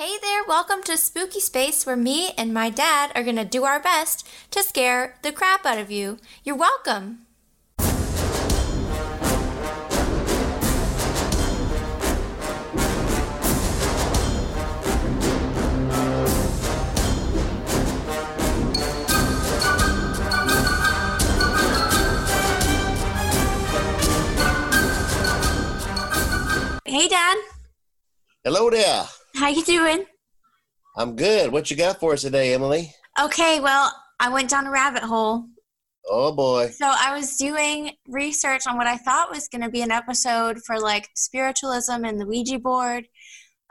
Hey there, welcome to Spooky Space, where me and my dad are gonna do our best to scare the crap out of you. You're welcome. Hey, Dad. Hello there. How you doing? I'm good. What you got for us today, Emily? Okay, well, I went down a rabbit hole. Oh boy. So I was doing research on what I thought was going to be an episode for like spiritualism and the Ouija board,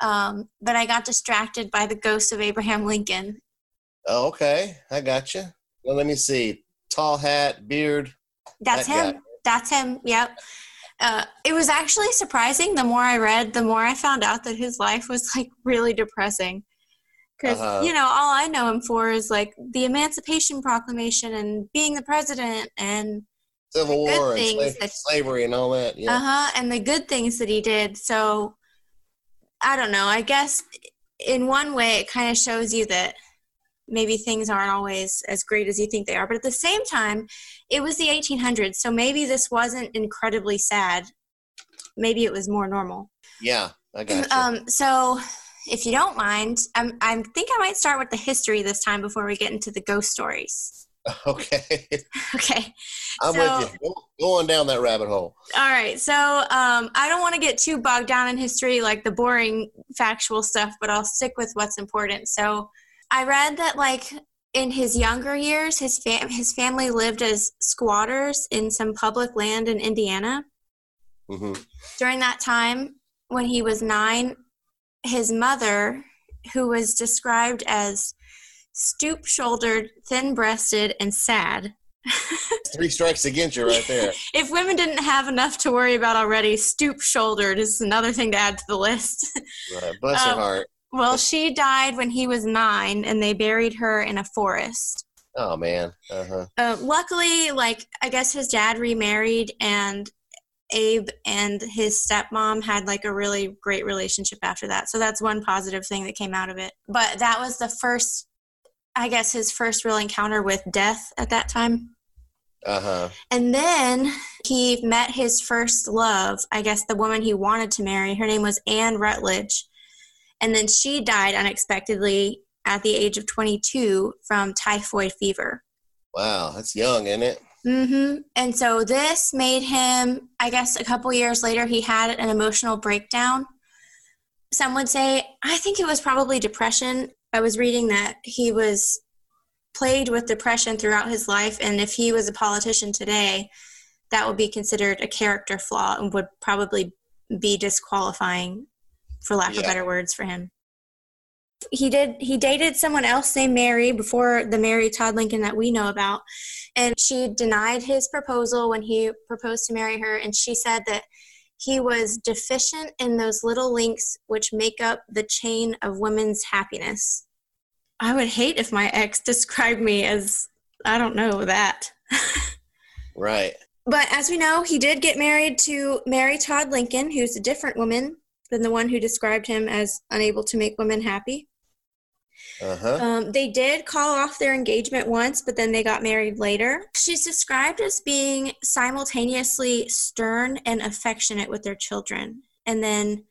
um, but I got distracted by the ghost of Abraham Lincoln. Oh, okay. I got you. Well, let me see. Tall hat, beard. That's That him. That's him. Yep. Uh, it was actually surprising. The more I read, the more I found out that his life was like really depressing. Because Uh-huh. you know, all I know him for is like the Emancipation Proclamation and being the president and Civil War and slave- that- slavery and all that. Yeah. Uh huh. And the good things that he did. So I don't know. I guess in one way, it kind of shows you that maybe things aren't always as great as you think they are. But at the same time, it was the 1800s. So maybe this wasn't incredibly sad. Maybe it was more normal. Yeah, I got. Um, so if you don't mind, I'm, I think I might start with the history this time before we get into the ghost stories. okay. Okay. I'm so- with you. Go on down that rabbit hole. All right, so um, I don't want to get too bogged down in history, like the boring factual stuff, but I'll stick with what's important. So I read that, like in his younger years, his fam- his family lived as squatters in some public land in Indiana. hmm During that time, when he was nine, his mother, who was described as stoop-shouldered, thin-breasted, and sad, Three strikes against you right there. if women didn't have enough to worry about already, stoop shouldered is another thing to add to the list. Right. Bless Um, heart. Well, she died when he was nine, and they buried her in a forest. Oh man. Uh huh. Uh, luckily, like, I guess his dad remarried, and Abe and his stepmom had like a really great relationship after that. So that's one positive thing that came out of it. But that was the first, I guess, his first real encounter with death at that time. Uh huh. And then he met his first love, I guess the woman he wanted to marry. Her name was Ann Rutledge. And then she died unexpectedly at the age of 22 from typhoid fever. Wow, that's young, isn't it? Mm hmm And so this made him, I guess a couple years later, he had an emotional breakdown. Some would say, I think it was probably depression. I was reading that he was plagued with depression throughout his life, and if he was a politician today, that would be considered a character flaw and would probably be disqualifying, for lack of better words, for him. He did. He dated someone else named Mary before the Mary Todd Lincoln that we know about, and she denied his proposal when he proposed to marry her and she said that he was deficient in those little links which make up the chain of women's happiness i would hate if my ex described me as i don't know that Right. but as we know he did get married to mary todd lincoln who's a different woman than the one who described him as unable to make women happy Uh huh. Um, they did call off their engagement once, but then they got married later. She's described as being simultaneously stern and affectionate with their children. And then,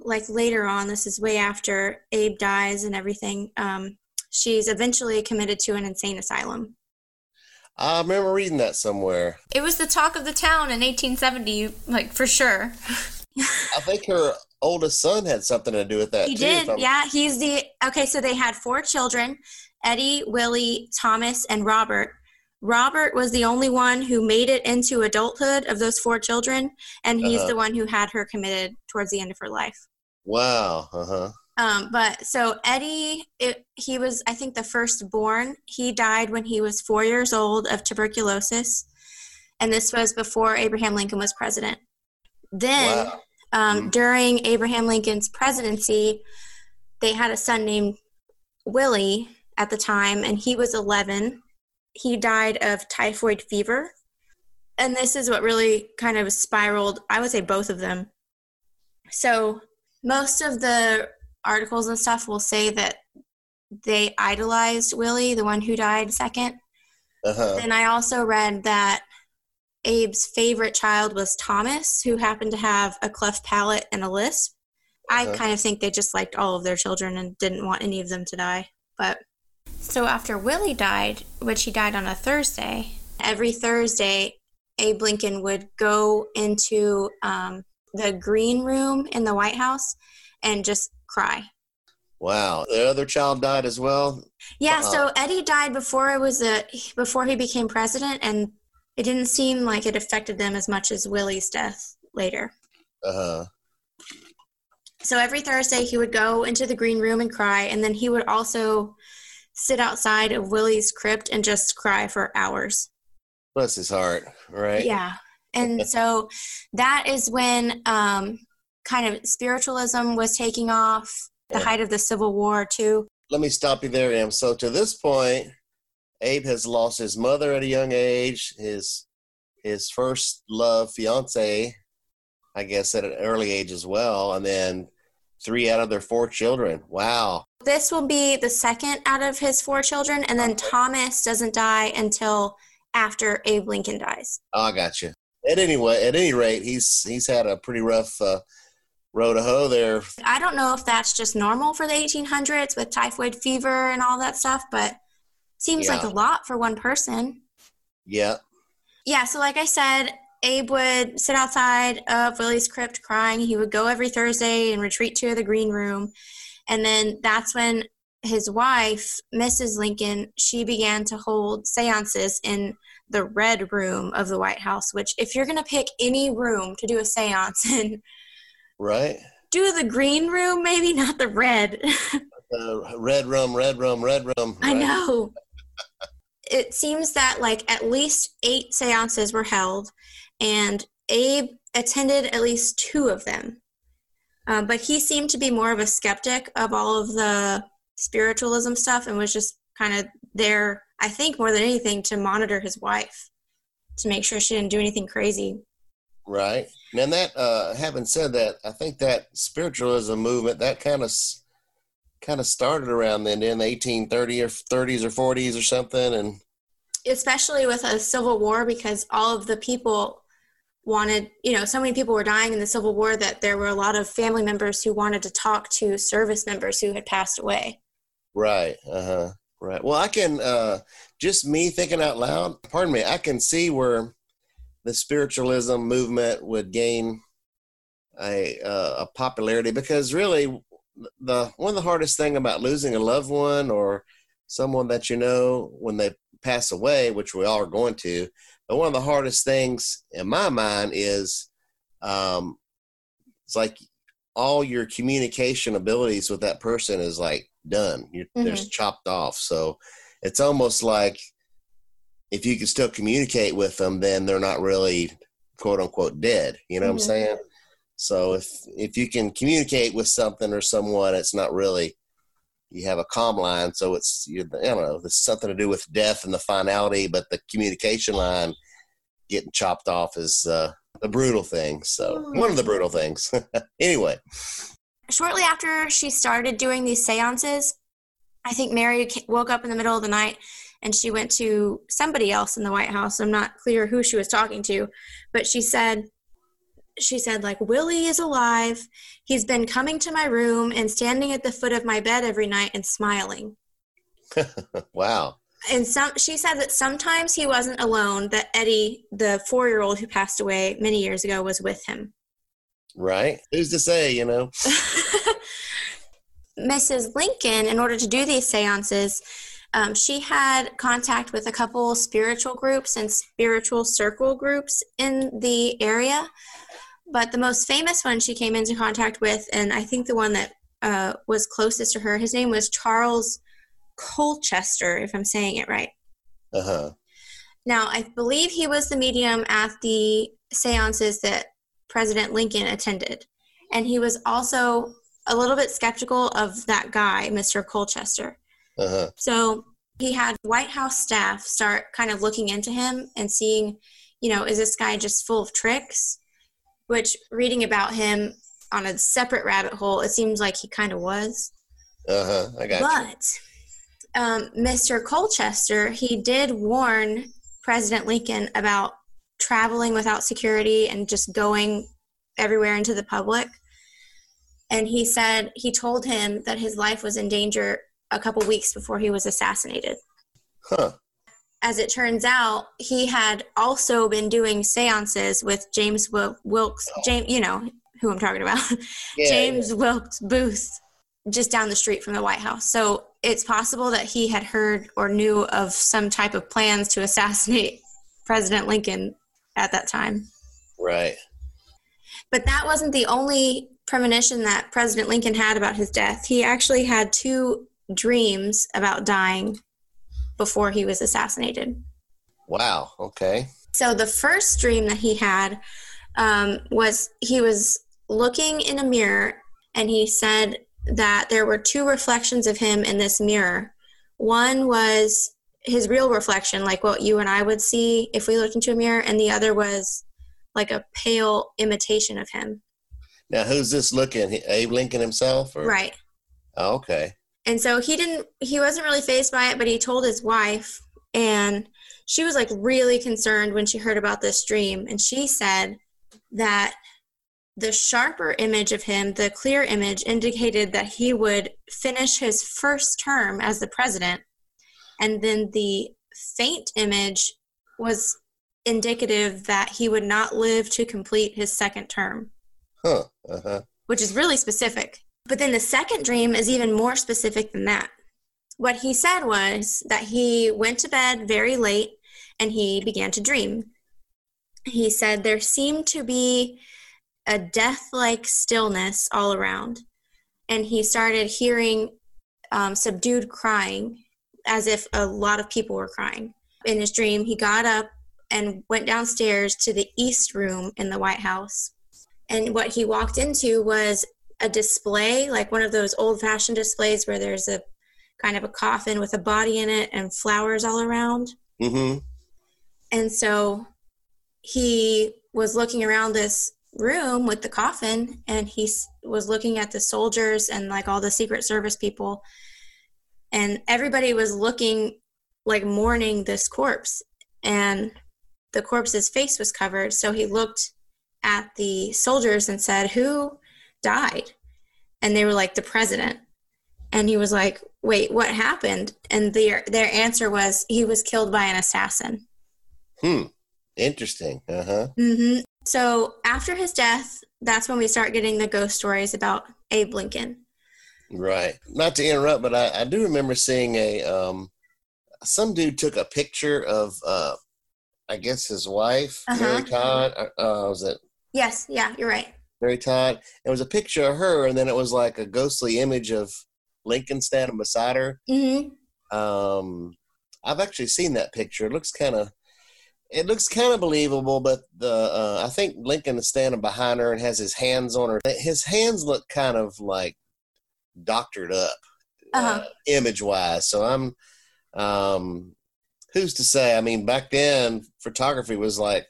like later on, this is way after Abe dies and everything, um, she's eventually committed to an insane asylum. I remember reading that somewhere. It was the talk of the town in 1870, like for sure. I think her oldest son had something to do with that He too. did, yeah. He's the okay. So they had four children: Eddie, Willie, Thomas, and Robert. Robert was the only one who made it into adulthood of those four children, and he's Uh-huh. the one who had her committed towards the end of her life. Wow. Uh huh. Um, but so Eddie, it, he was, I think, the firstborn. He died when he was four years old of tuberculosis, and this was before Abraham Lincoln was president. Then, Wow. Um, during Abraham Lincoln's presidency, they had a son named Willie at the time, and he was 11. He died of typhoid fever. And this is what really kind of spiraled, I would say both of them. So, most of the articles and stuff will say that they idolized Willie, the one who died second. Uh-huh. And I also read that Abe's favorite child was Thomas, who happened to have a cleft palate and a lisp. I Uh-huh. kind of think they just liked all of their children and didn't want any of them to die. But so after Willie died, which he died on a Thursday, every Thursday, Abe Lincoln would go into um, the green room in the White House and just cry. Wow. The other child died as well. Yeah, Wow. so Eddie died before it was a before he became president, and it didn't seem like it affected them as much as Willie's death later. Uh-huh. So every Thursday he would go into the green room and cry, and then he would also sit outside of Willie's crypt and just cry for hours. Bless his heart, right? Yeah. And so that is when um, kind of spiritualism was taking off, the Yeah. height of the Civil War, too. Let me stop you there, Am. So to this point, Abe has lost his mother at a young age, his his first love, fiance, I guess at an early age as well, and then three out of their four children. Wow. This will be the second out of his four children, and then Thomas doesn't die until after Abe Lincoln dies. Oh, I got you. At any way, at any rate, he's he's had a pretty rough uh, road to hoe there. I don't know if that's just normal for the 1800s with typhoid fever and all that stuff, but seems like a lot for one person. Yeah. Yeah, so like I said, Abe would sit outside of Willie's crypt crying. He would go every Thursday and retreat to the green room. And then that's when his wife, Mrs. Lincoln, she began to hold seances in the red room of the White House, which if you're going to pick any room to do a seance in, Right. do the green room, maybe not the red. Uh, red room, red room, red rum. I know. It seems that like at least eight seances were held, and Abe attended at least two of them. Um, but he seemed to be more of a skeptic of all of the spiritualism stuff and was just kind of there, I think, more than anything, to monitor his wife to make sure she didn't do anything crazy. Right. And that, uh, having said that, I think that spiritualism movement that kind of kind of started around then in the 1830 or 30s or 40s or something, and especially with a civil war because all of the people wanted you know so many people were dying in the civil war that there were a lot of family members who wanted to talk to service members who had passed away right, uh huh, right. Well, I can uh, just me thinking out loud. Pardon me. I can see where the spiritualism movement would gain a uh, a popularity because really the one of the hardest thing about losing a loved one or someone that you know when they pass away, which we all are going to, but one of the hardest things in my mind is um, it's like all your communication abilities with that person is like done. You're, They're Mhm. chopped off. So it's almost like if you can still communicate with them, then they're not really quote unquote dead. You know what Mhm. I'm saying? So if if you can communicate with something or someone, it's not really you have a calm line. So it's you I don't know. There's something to do with death and the finality, but the communication line getting chopped off is uh, a brutal thing. So one of the brutal things. anyway, shortly after she started doing these seances i think mary woke up in the middle of the night and she went to somebody else in the white house i'm not clear who she was talking to but she said she said like willie is alive he's been coming to my room and standing at the foot of my bed every night and smiling wow. and some she said that sometimes he wasn't alone that eddie the four year old who passed away many years ago was with him Right? Who's to say? You know? Mrs. Lincoln, in order to do these seances, um, she had contact with a couple spiritual groups and spiritual circle groups in the area. But the most famous one she came into contact with, and I think the one that uh, was closest to her, his name was Charles Colchester, if I'm saying it right. Uh huh. Now, I believe he was the medium at the seances that President Lincoln attended. And he was also a little bit skeptical of that guy, Mr. Colchester. Uh huh. So he had White House staff start kind of looking into him and seeing, you know, is this guy just full of tricks? Which, reading about him, on a separate rabbit hole. It seems like he kind of was. Uh huh. I got you. But um, Mr. Colchester, he did warn President Lincoln about traveling without security and just going everywhere into the public. And he said he told him that his life was in danger a couple weeks before he was assassinated. Huh. As it turns out, he had also been doing seances with James Wil- Wilkes, oh. James, you know who I'm talking about, Yeah, James Wilkes Booth, just down the street from the White House. So it's possible that he had heard or knew of some type of plans to assassinate President Lincoln at that time. Right. But that wasn't the only premonition that President Lincoln had about his death. He actually had two dreams about dying before he was assassinated. Wow. Okay. So the first dream that he had um, was he was looking in a mirror and he said that there were two reflections of him in this mirror. One was his real reflection, like what you and I would see if we looked into a mirror, and the other was like a pale imitation of him. Now, who's this looking? Abe Lincoln himself? Or? Right. Oh, okay. And so he didn't he wasn't really fazed by it, but he told his wife and she was like really concerned when she heard about this dream and she said that the sharper image of him, the clear image indicated that he would finish his first term as the president and then the faint image was indicative that he would not live to complete his second term Huh. Uh huh. which is really specific. But then the second dream is even more specific than that. What he said was that he went to bed very late and he began to dream. He said there seemed to be a death like stillness all around, and he started hearing um, subdued crying as if a lot of people were crying. In his dream, he got up and went downstairs to the east room in the White House and what he walked into was a display like one of those old fashioned displays where there's a kind of a coffin with a body in it and flowers all around. Mm-hmm. and so he was looking around this room with the coffin and he was looking at the soldiers and like all the secret service people. And everybody was looking like mourning this corpse. And the corpse's face was covered. So he looked at the soldiers and said who died and they were like the president and he was like wait what happened and their their answer was he was killed by an assassin Hmm. Interesting. Uh huh. hmm So after his death, that's when we start getting the ghost stories about Abe Lincoln. Right. Not to interrupt, but I, I do remember seeing a um, some dude took a picture of uh, I guess his wife, Mary Uh-huh. Todd. Uh, uh, was it Yes, yeah, you're right. Mary Todd? It was a picture of her, and then it was like a ghostly image of Lincoln standing beside her. hmm Um, I've actually seen that picture. It looks kind of, it looks kind of believable, but the uh, I think Lincoln is standing behind her and has his hands on her. His hands look kind of like doctored up, Uh-huh. image wise. So I'm, um, who's to say? I mean, back then photography was like.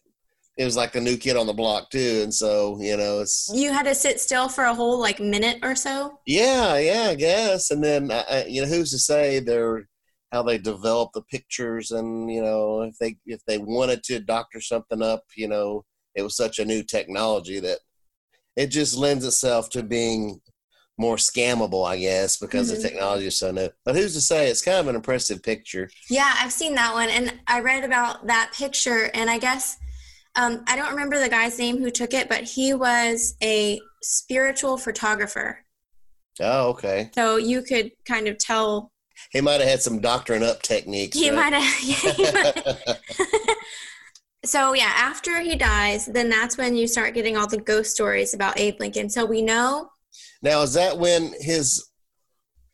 It was like the new kid on the block too, and so you know it's You had to sit still for a whole like minute or so. Yeah, yeah, I guess. And then, you know, who's to say they're how they develop the pictures, and you know, if they if they wanted to doctor something up, you know, it was such a new technology that it just lends itself to being more scammable, I guess, because Mhm. the technology is so new. But who's to say? It's kind of an impressive picture. Yeah, I've seen that one, and I read about that picture, and I guess um, I don't remember the guy's name who took it, but he was a spiritual photographer. Oh, okay. So you could kind of tell He might have had some doctoring up techniques. he right? might have. Yeah, So yeah, after he dies, then that's when you start getting all the ghost stories about Abe Lincoln. So we know, Now, is that when his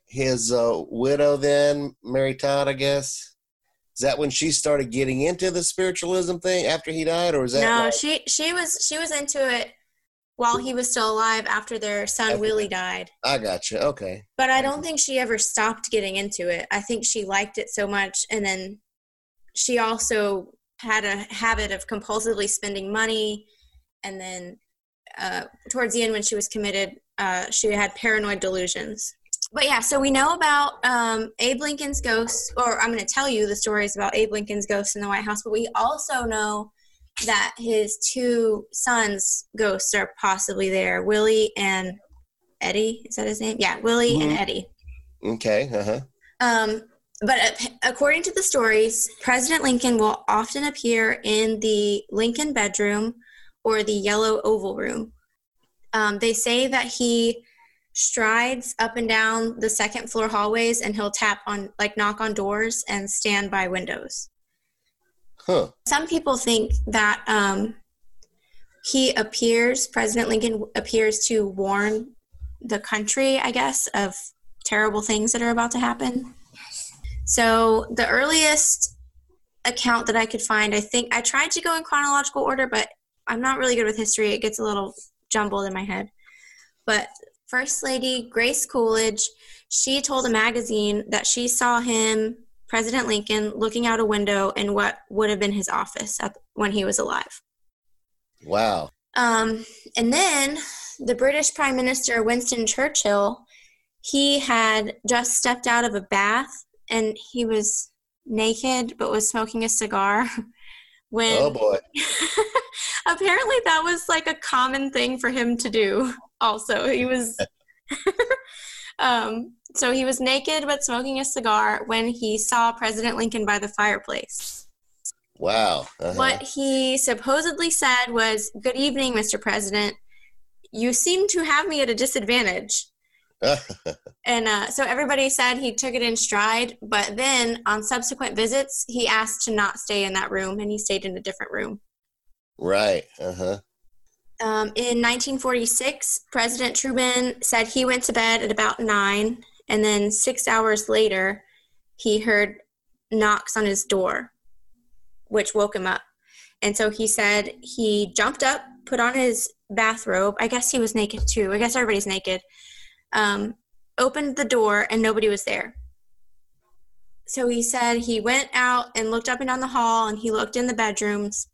his uh, widow then, Mary Todd, I guess? Is that when she started getting into the spiritualism thing after he died, or is that? no, like- she she was she was into it while he was still alive after their son. Willie died. I gotcha. Okay. But I don't think she ever stopped getting into it. I think she liked it so much, and then she also had a habit of compulsively spending money, and then uh, towards the end when she was committed, uh, she had paranoid delusions. But yeah, so we know about um, Abe Lincoln's ghost, or I'm going to tell you the stories about Abe Lincoln's ghost in the White House, but we also know that his two sons' ghosts are possibly there Willie and Eddie. Is that his name? Yeah, Willie mm-hmm. and Eddie. Okay, uh huh. Um, but according to the stories, President Lincoln will often appear in the Lincoln bedroom or the yellow oval room. Um, they say that he strides up and down the second floor hallways and he'll tap on, like, knock on doors and stand by windows. Huh. Some people think that um, he appears, President Lincoln appears to warn the country, I guess, of terrible things that are about to happen. So the earliest account that I could find, I think I tried to go in chronological order, but I'm not really good with history. It gets a little jumbled in my head. But First Lady Grace Coolidge, she told a magazine that she saw him, President Lincoln, looking out a window in what would have been his office at, when he was alive. Wow. Um, and then the British Prime Minister Winston Churchill, he had just stepped out of a bath and he was naked but was smoking a cigar when oh boy apparently that was like a common thing for him to do also he was um, so he was naked but smoking a cigar when he saw president lincoln by the fireplace wow uh-huh. what he supposedly said was good evening mr president you seem to have me at a disadvantage and uh, so everybody said he took it in stride, but then on subsequent visits, he asked to not stay in that room and he stayed in a different room. Right. Uh huh. Um, in 1946, President Truman said he went to bed at about nine, and then six hours later, he heard knocks on his door, which woke him up. And so he said he jumped up, put on his bathrobe. I guess he was naked too. I guess everybody's naked um, opened the door and nobody was there. So he said he went out and looked up and down the hall and he looked in the bedrooms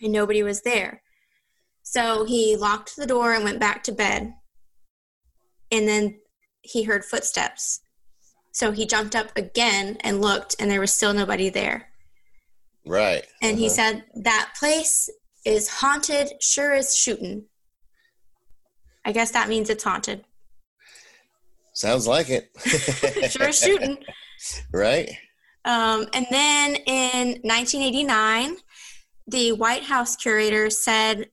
and nobody was there. So he locked the door and went back to bed. And then he heard footsteps. So he jumped up again and looked and there was still nobody there. Right. And uh-huh. he said that place is haunted, sure as shooting. I guess that means it's haunted. Sounds like it. sure shooting. Right. Um, and then in 1989, the White House curator said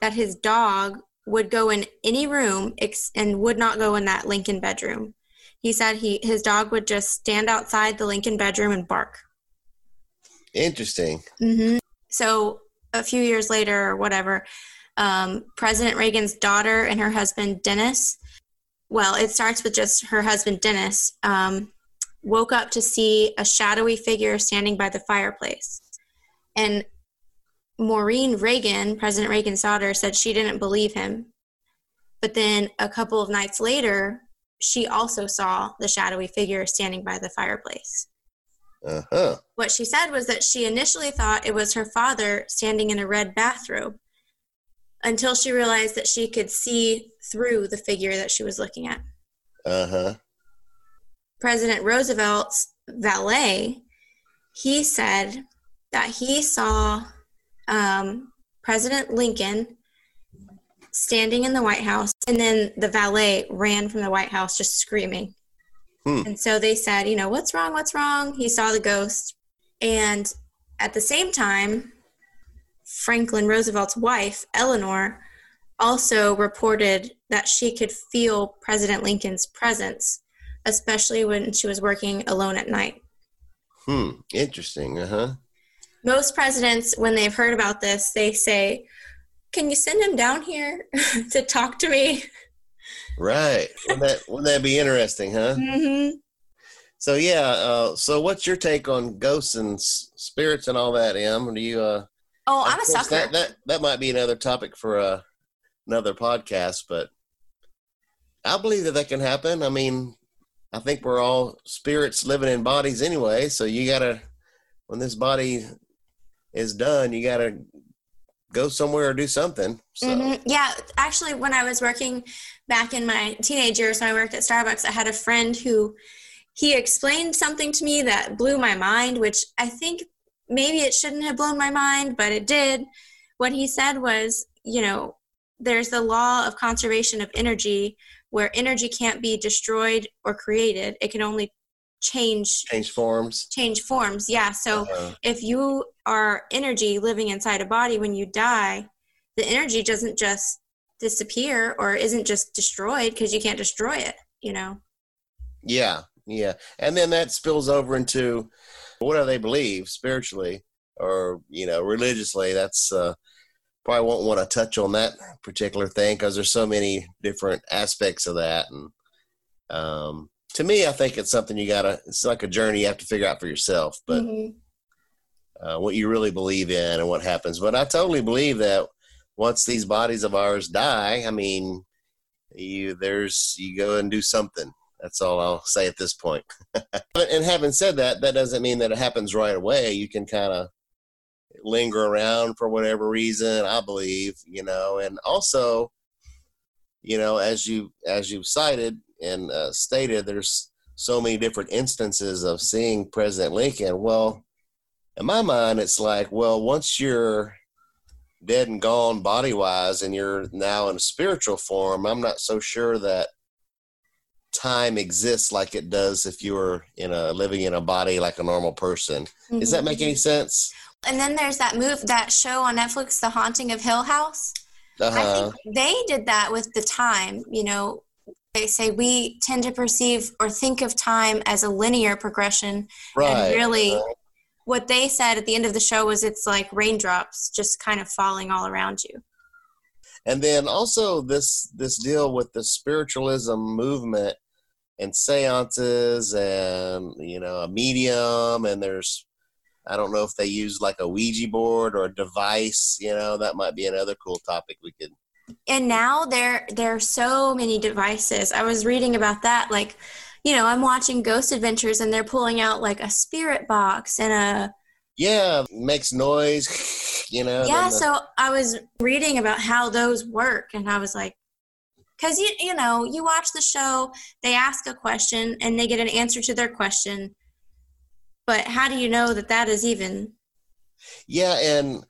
that his dog would go in any room ex- and would not go in that Lincoln bedroom. He said he his dog would just stand outside the Lincoln bedroom and bark. Interesting. Mm-hmm. So a few years later, or whatever, um, President Reagan's daughter and her husband Dennis well, it starts with just her husband, Dennis, um, woke up to see a shadowy figure standing by the fireplace. And Maureen Reagan, President Reagan's daughter, said she didn't believe him. But then a couple of nights later, she also saw the shadowy figure standing by the fireplace. Uh-huh. What she said was that she initially thought it was her father standing in a red bathrobe until she realized that she could see through the figure that she was looking at. Uh huh. President Roosevelt's valet, he said that he saw um, President Lincoln standing in the White House, and then the valet ran from the White House just screaming. Hmm. And so they said, you know, what's wrong? What's wrong? He saw the ghost. And at the same time, Franklin Roosevelt's wife, Eleanor, also reported that she could feel President Lincoln's presence, especially when she was working alone at night. Hmm, interesting. Uh huh. Most presidents, when they've heard about this, they say, Can you send him down here to talk to me? Right. Wouldn't that, wouldn't that be interesting, huh? Mm-hmm. So, yeah. Uh, so, what's your take on ghosts and spirits and all that, Em? Do you. Uh, oh, I'm a sucker. That, that, that might be another topic for uh, another podcast, but I believe that that can happen. I mean, I think we're all spirits living in bodies anyway. So you gotta, when this body is done, you gotta go somewhere or do something. So. Mm-hmm. Yeah, actually, when I was working back in my teenage years, when I worked at Starbucks, I had a friend who he explained something to me that blew my mind, which I think maybe it shouldn't have blown my mind, but it did. What he said was, you know, there's the law of conservation of energy where energy can't be destroyed or created. It can only change change forms. Change forms yeah. So uh-huh. if you are energy living inside a body when you die the energy doesn't just disappear or isn't just destroyed because you can't destroy it you know? Yeah yeah. And then that spills over into what do they believe spiritually or you know religiously? That's uh probably won't want to touch on that particular thing because there's so many different aspects of that and um to me, I think it's something you gotta. It's like a journey you have to figure out for yourself. But mm-hmm. uh, what you really believe in and what happens. But I totally believe that once these bodies of ours die, I mean, you there's you go and do something. That's all I'll say at this point. and having said that, that doesn't mean that it happens right away. You can kind of linger around for whatever reason. I believe, you know, and also, you know, as you as you've cited, and uh, stated there's so many different instances of seeing President Lincoln. Well, in my mind, it's like, well, once you're dead and gone body wise and you're now in a spiritual form, I'm not so sure that time exists like it does if you were in a living in a body like a normal person. Mm-hmm. Does that make any sense? And then there's that move, that show on Netflix, The Haunting of Hill House. Uh-huh. I think they did that with the time. You know, they say we tend to perceive or think of time as a linear progression right. and really right. what they said at the end of the show was it's like raindrops just kind of falling all around you and then also this this deal with the spiritualism movement and seances and you know a medium and there's I don't know if they use like a Ouija board or a device, you know, that might be another cool topic we could and now there there are so many devices. I was reading about that like you know i'm watching ghost adventures and they're pulling out like a spirit box and a yeah makes noise you know yeah the... so i was reading about how those work and i was like because you you know you watch the show they ask a question and they get an answer to their question. But how do you know that that is even yeah and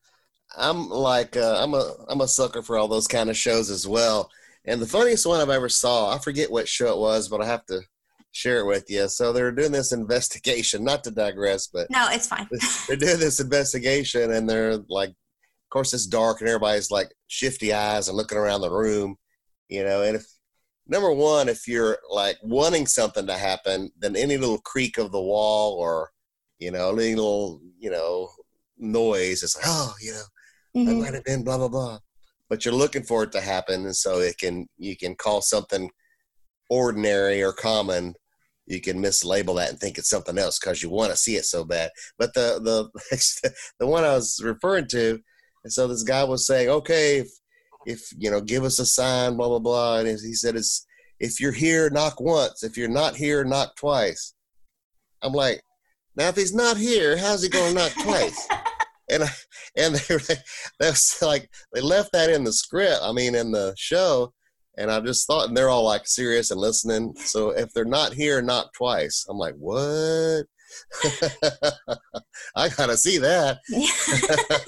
I'm like uh, I'm a I'm a sucker for all those kind of shows as well. And the funniest one I've ever saw, I forget what show it was, but I have to share it with you. So they're doing this investigation, not to digress, but no, it's fine. they're doing this investigation, and they're like, of course, it's dark, and everybody's like shifty eyes and looking around the room, you know. And if number one, if you're like wanting something to happen, then any little creak of the wall or you know, any little you know noise, it's like, oh, you know, mm-hmm. that might have been blah blah blah. But you're looking for it to happen and so it can you can call something ordinary or common. You can mislabel that and think it's something else because you want to see it so bad. But the the the one i was referring to and so this guy was saying okay if, if you know give us a sign blah blah blah. And he said it's if you're here knock once. If you're not here knock twice. I'm like now if he's not here how's he going to knock twice and I, and they that's like they left that in the script. I mean, in the show, and I just thought, and they're all like serious and listening. So if they're not here, not twice. I'm like, what? I gotta see that.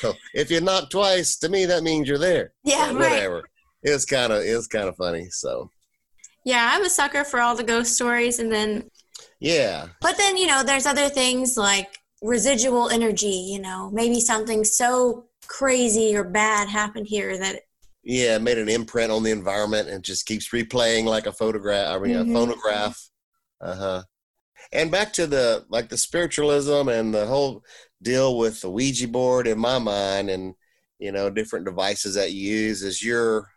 so if you're not twice, to me that means you're there. Yeah, so whatever. Right. It's kind of it's kind of funny. So. Yeah, I'm a sucker for all the ghost stories, and then. Yeah. But then you know, there's other things like residual energy you know. Maybe something so crazy or bad happened here that yeah made an imprint on the environment and just keeps replaying like a photograph i mean mm-hmm. a phonograph. Uh-huh. And back to the like the spiritualism and the whole deal with the ouija board in my mind and you know different devices that you use is you're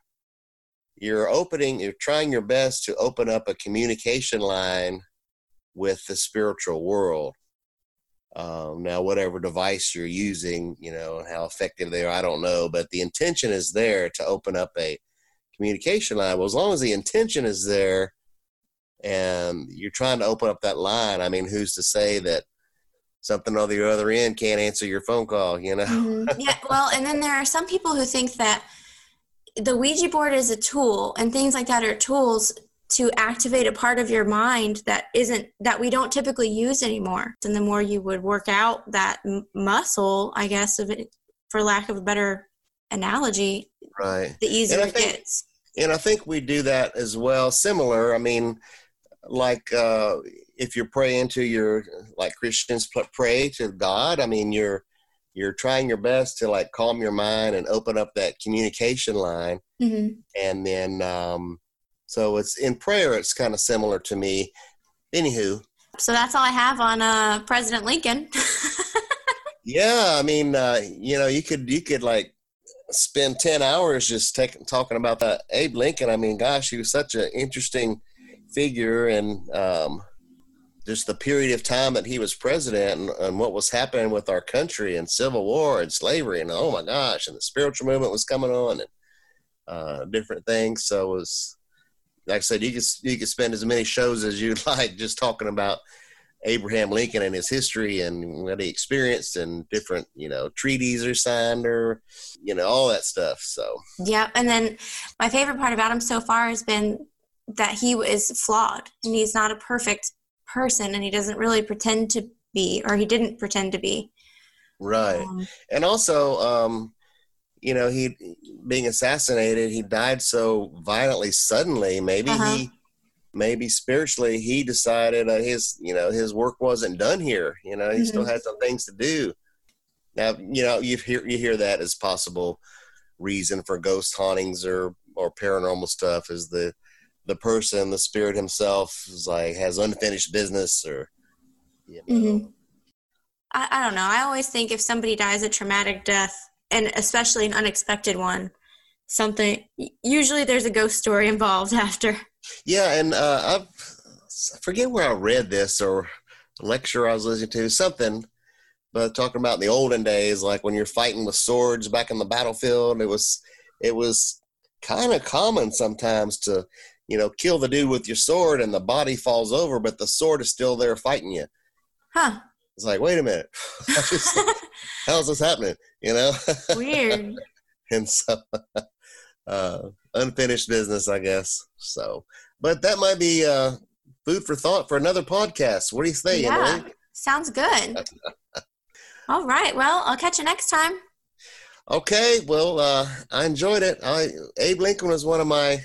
you're opening you're trying your best to open up a communication line with the spiritual world um, now, whatever device you're using, you know, how effective they are, I don't know, but the intention is there to open up a communication line. Well, as long as the intention is there and you're trying to open up that line, I mean, who's to say that something on the other end can't answer your phone call. You know. Mm-hmm. Yeah. Well, and then there are some people who think that the Ouija board is a tool, and things like that are tools to activate a part of your mind that isn't that we don't typically use anymore. And the more you would work out that m- muscle, I guess, of it, for lack of a better analogy, right? The easier think, it gets. And I think we do that as well. Similar. I mean, like uh, if you're praying to your like Christians pray to God. I mean, you're you're trying your best to like calm your mind and open up that communication line, mm-hmm. and then um, so it's in prayer. It's kind of similar to me. Anywho. So that's all I have on uh, President Lincoln. yeah, I mean, uh, you know, you could you could like spend ten hours just take, talking about that Abe Lincoln. I mean, gosh, he was such an interesting figure, and um, just the period of time that he was president, and, and what was happening with our country, and Civil War, and slavery, and oh my gosh, and the spiritual movement was coming on, and uh, different things. So it was like I said, you could you could spend as many shows as you'd like just talking about Abraham Lincoln and his history and what he experienced and different you know treaties are signed or you know all that stuff. So yeah, and then my favorite part about him so far has been that he is flawed and he's not a perfect person and he doesn't really pretend to be or he didn't pretend to be. Right, um, and also. um you know, he being assassinated, he died so violently suddenly. Maybe uh-huh. he, maybe spiritually, he decided uh, his, you know, his work wasn't done here. You know, he mm-hmm. still had some things to do. Now, you know, you hear you hear that as possible reason for ghost hauntings or or paranormal stuff is the the person, the spirit himself, is like has unfinished business or. You know. mm-hmm. I, I don't know. I always think if somebody dies a traumatic death, and especially an unexpected one something usually there's a ghost story involved after. Yeah and uh, i forget where i read this or lecture i was listening to something but talking about in the olden days like when you're fighting with swords back in the battlefield it was it was kind of common sometimes to you know kill the dude with your sword and the body falls over but the sword is still there fighting you. Huh. It's like wait a minute. How's this happening you know? Weird. And so uh unfinished business i guess. So but that might be uh food for thought for another podcast. What do you think yeah. Emily? sounds good. All right. Well i'll catch you next time. Okay. Well uh i enjoyed it. I abe lincoln was one of my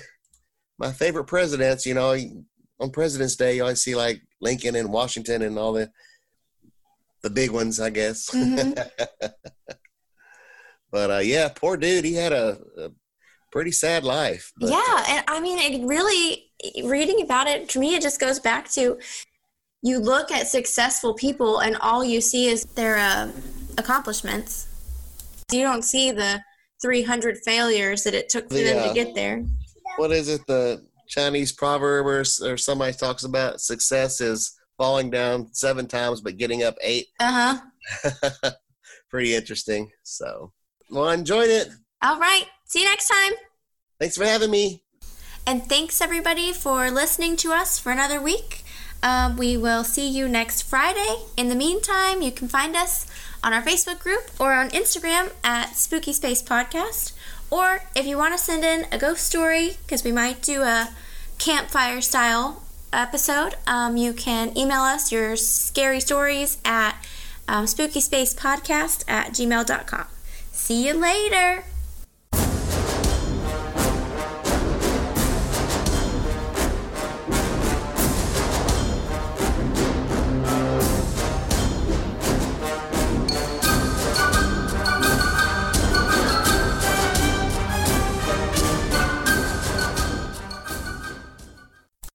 my favorite presidents. You know on president's day you always see like lincoln and washington and all the the big ones i guess. Mm-hmm. But uh, yeah, poor dude. He had a, a pretty sad life. But, yeah, uh, and I mean, it really reading about it to me, it just goes back to you look at successful people, and all you see is their uh, accomplishments. You don't see the 300 failures that it took for the, them to get there. What is it? The Chinese proverb or, or somebody talks about success is falling down seven times but getting up eight. Uh huh. Pretty interesting. So well, I enjoyed it. All right. See you next time. Thanks for having me. And thanks, everybody, for listening to us for another week. Um, we will see you next Friday. In the meantime, you can find us on our Facebook group or on Instagram at Spooky Space Podcast. Or if you want to send in a ghost story, because we might do a campfire style episode, um, you can email us your scary stories at um, spookyspacepodcast at gmail.com. See you later.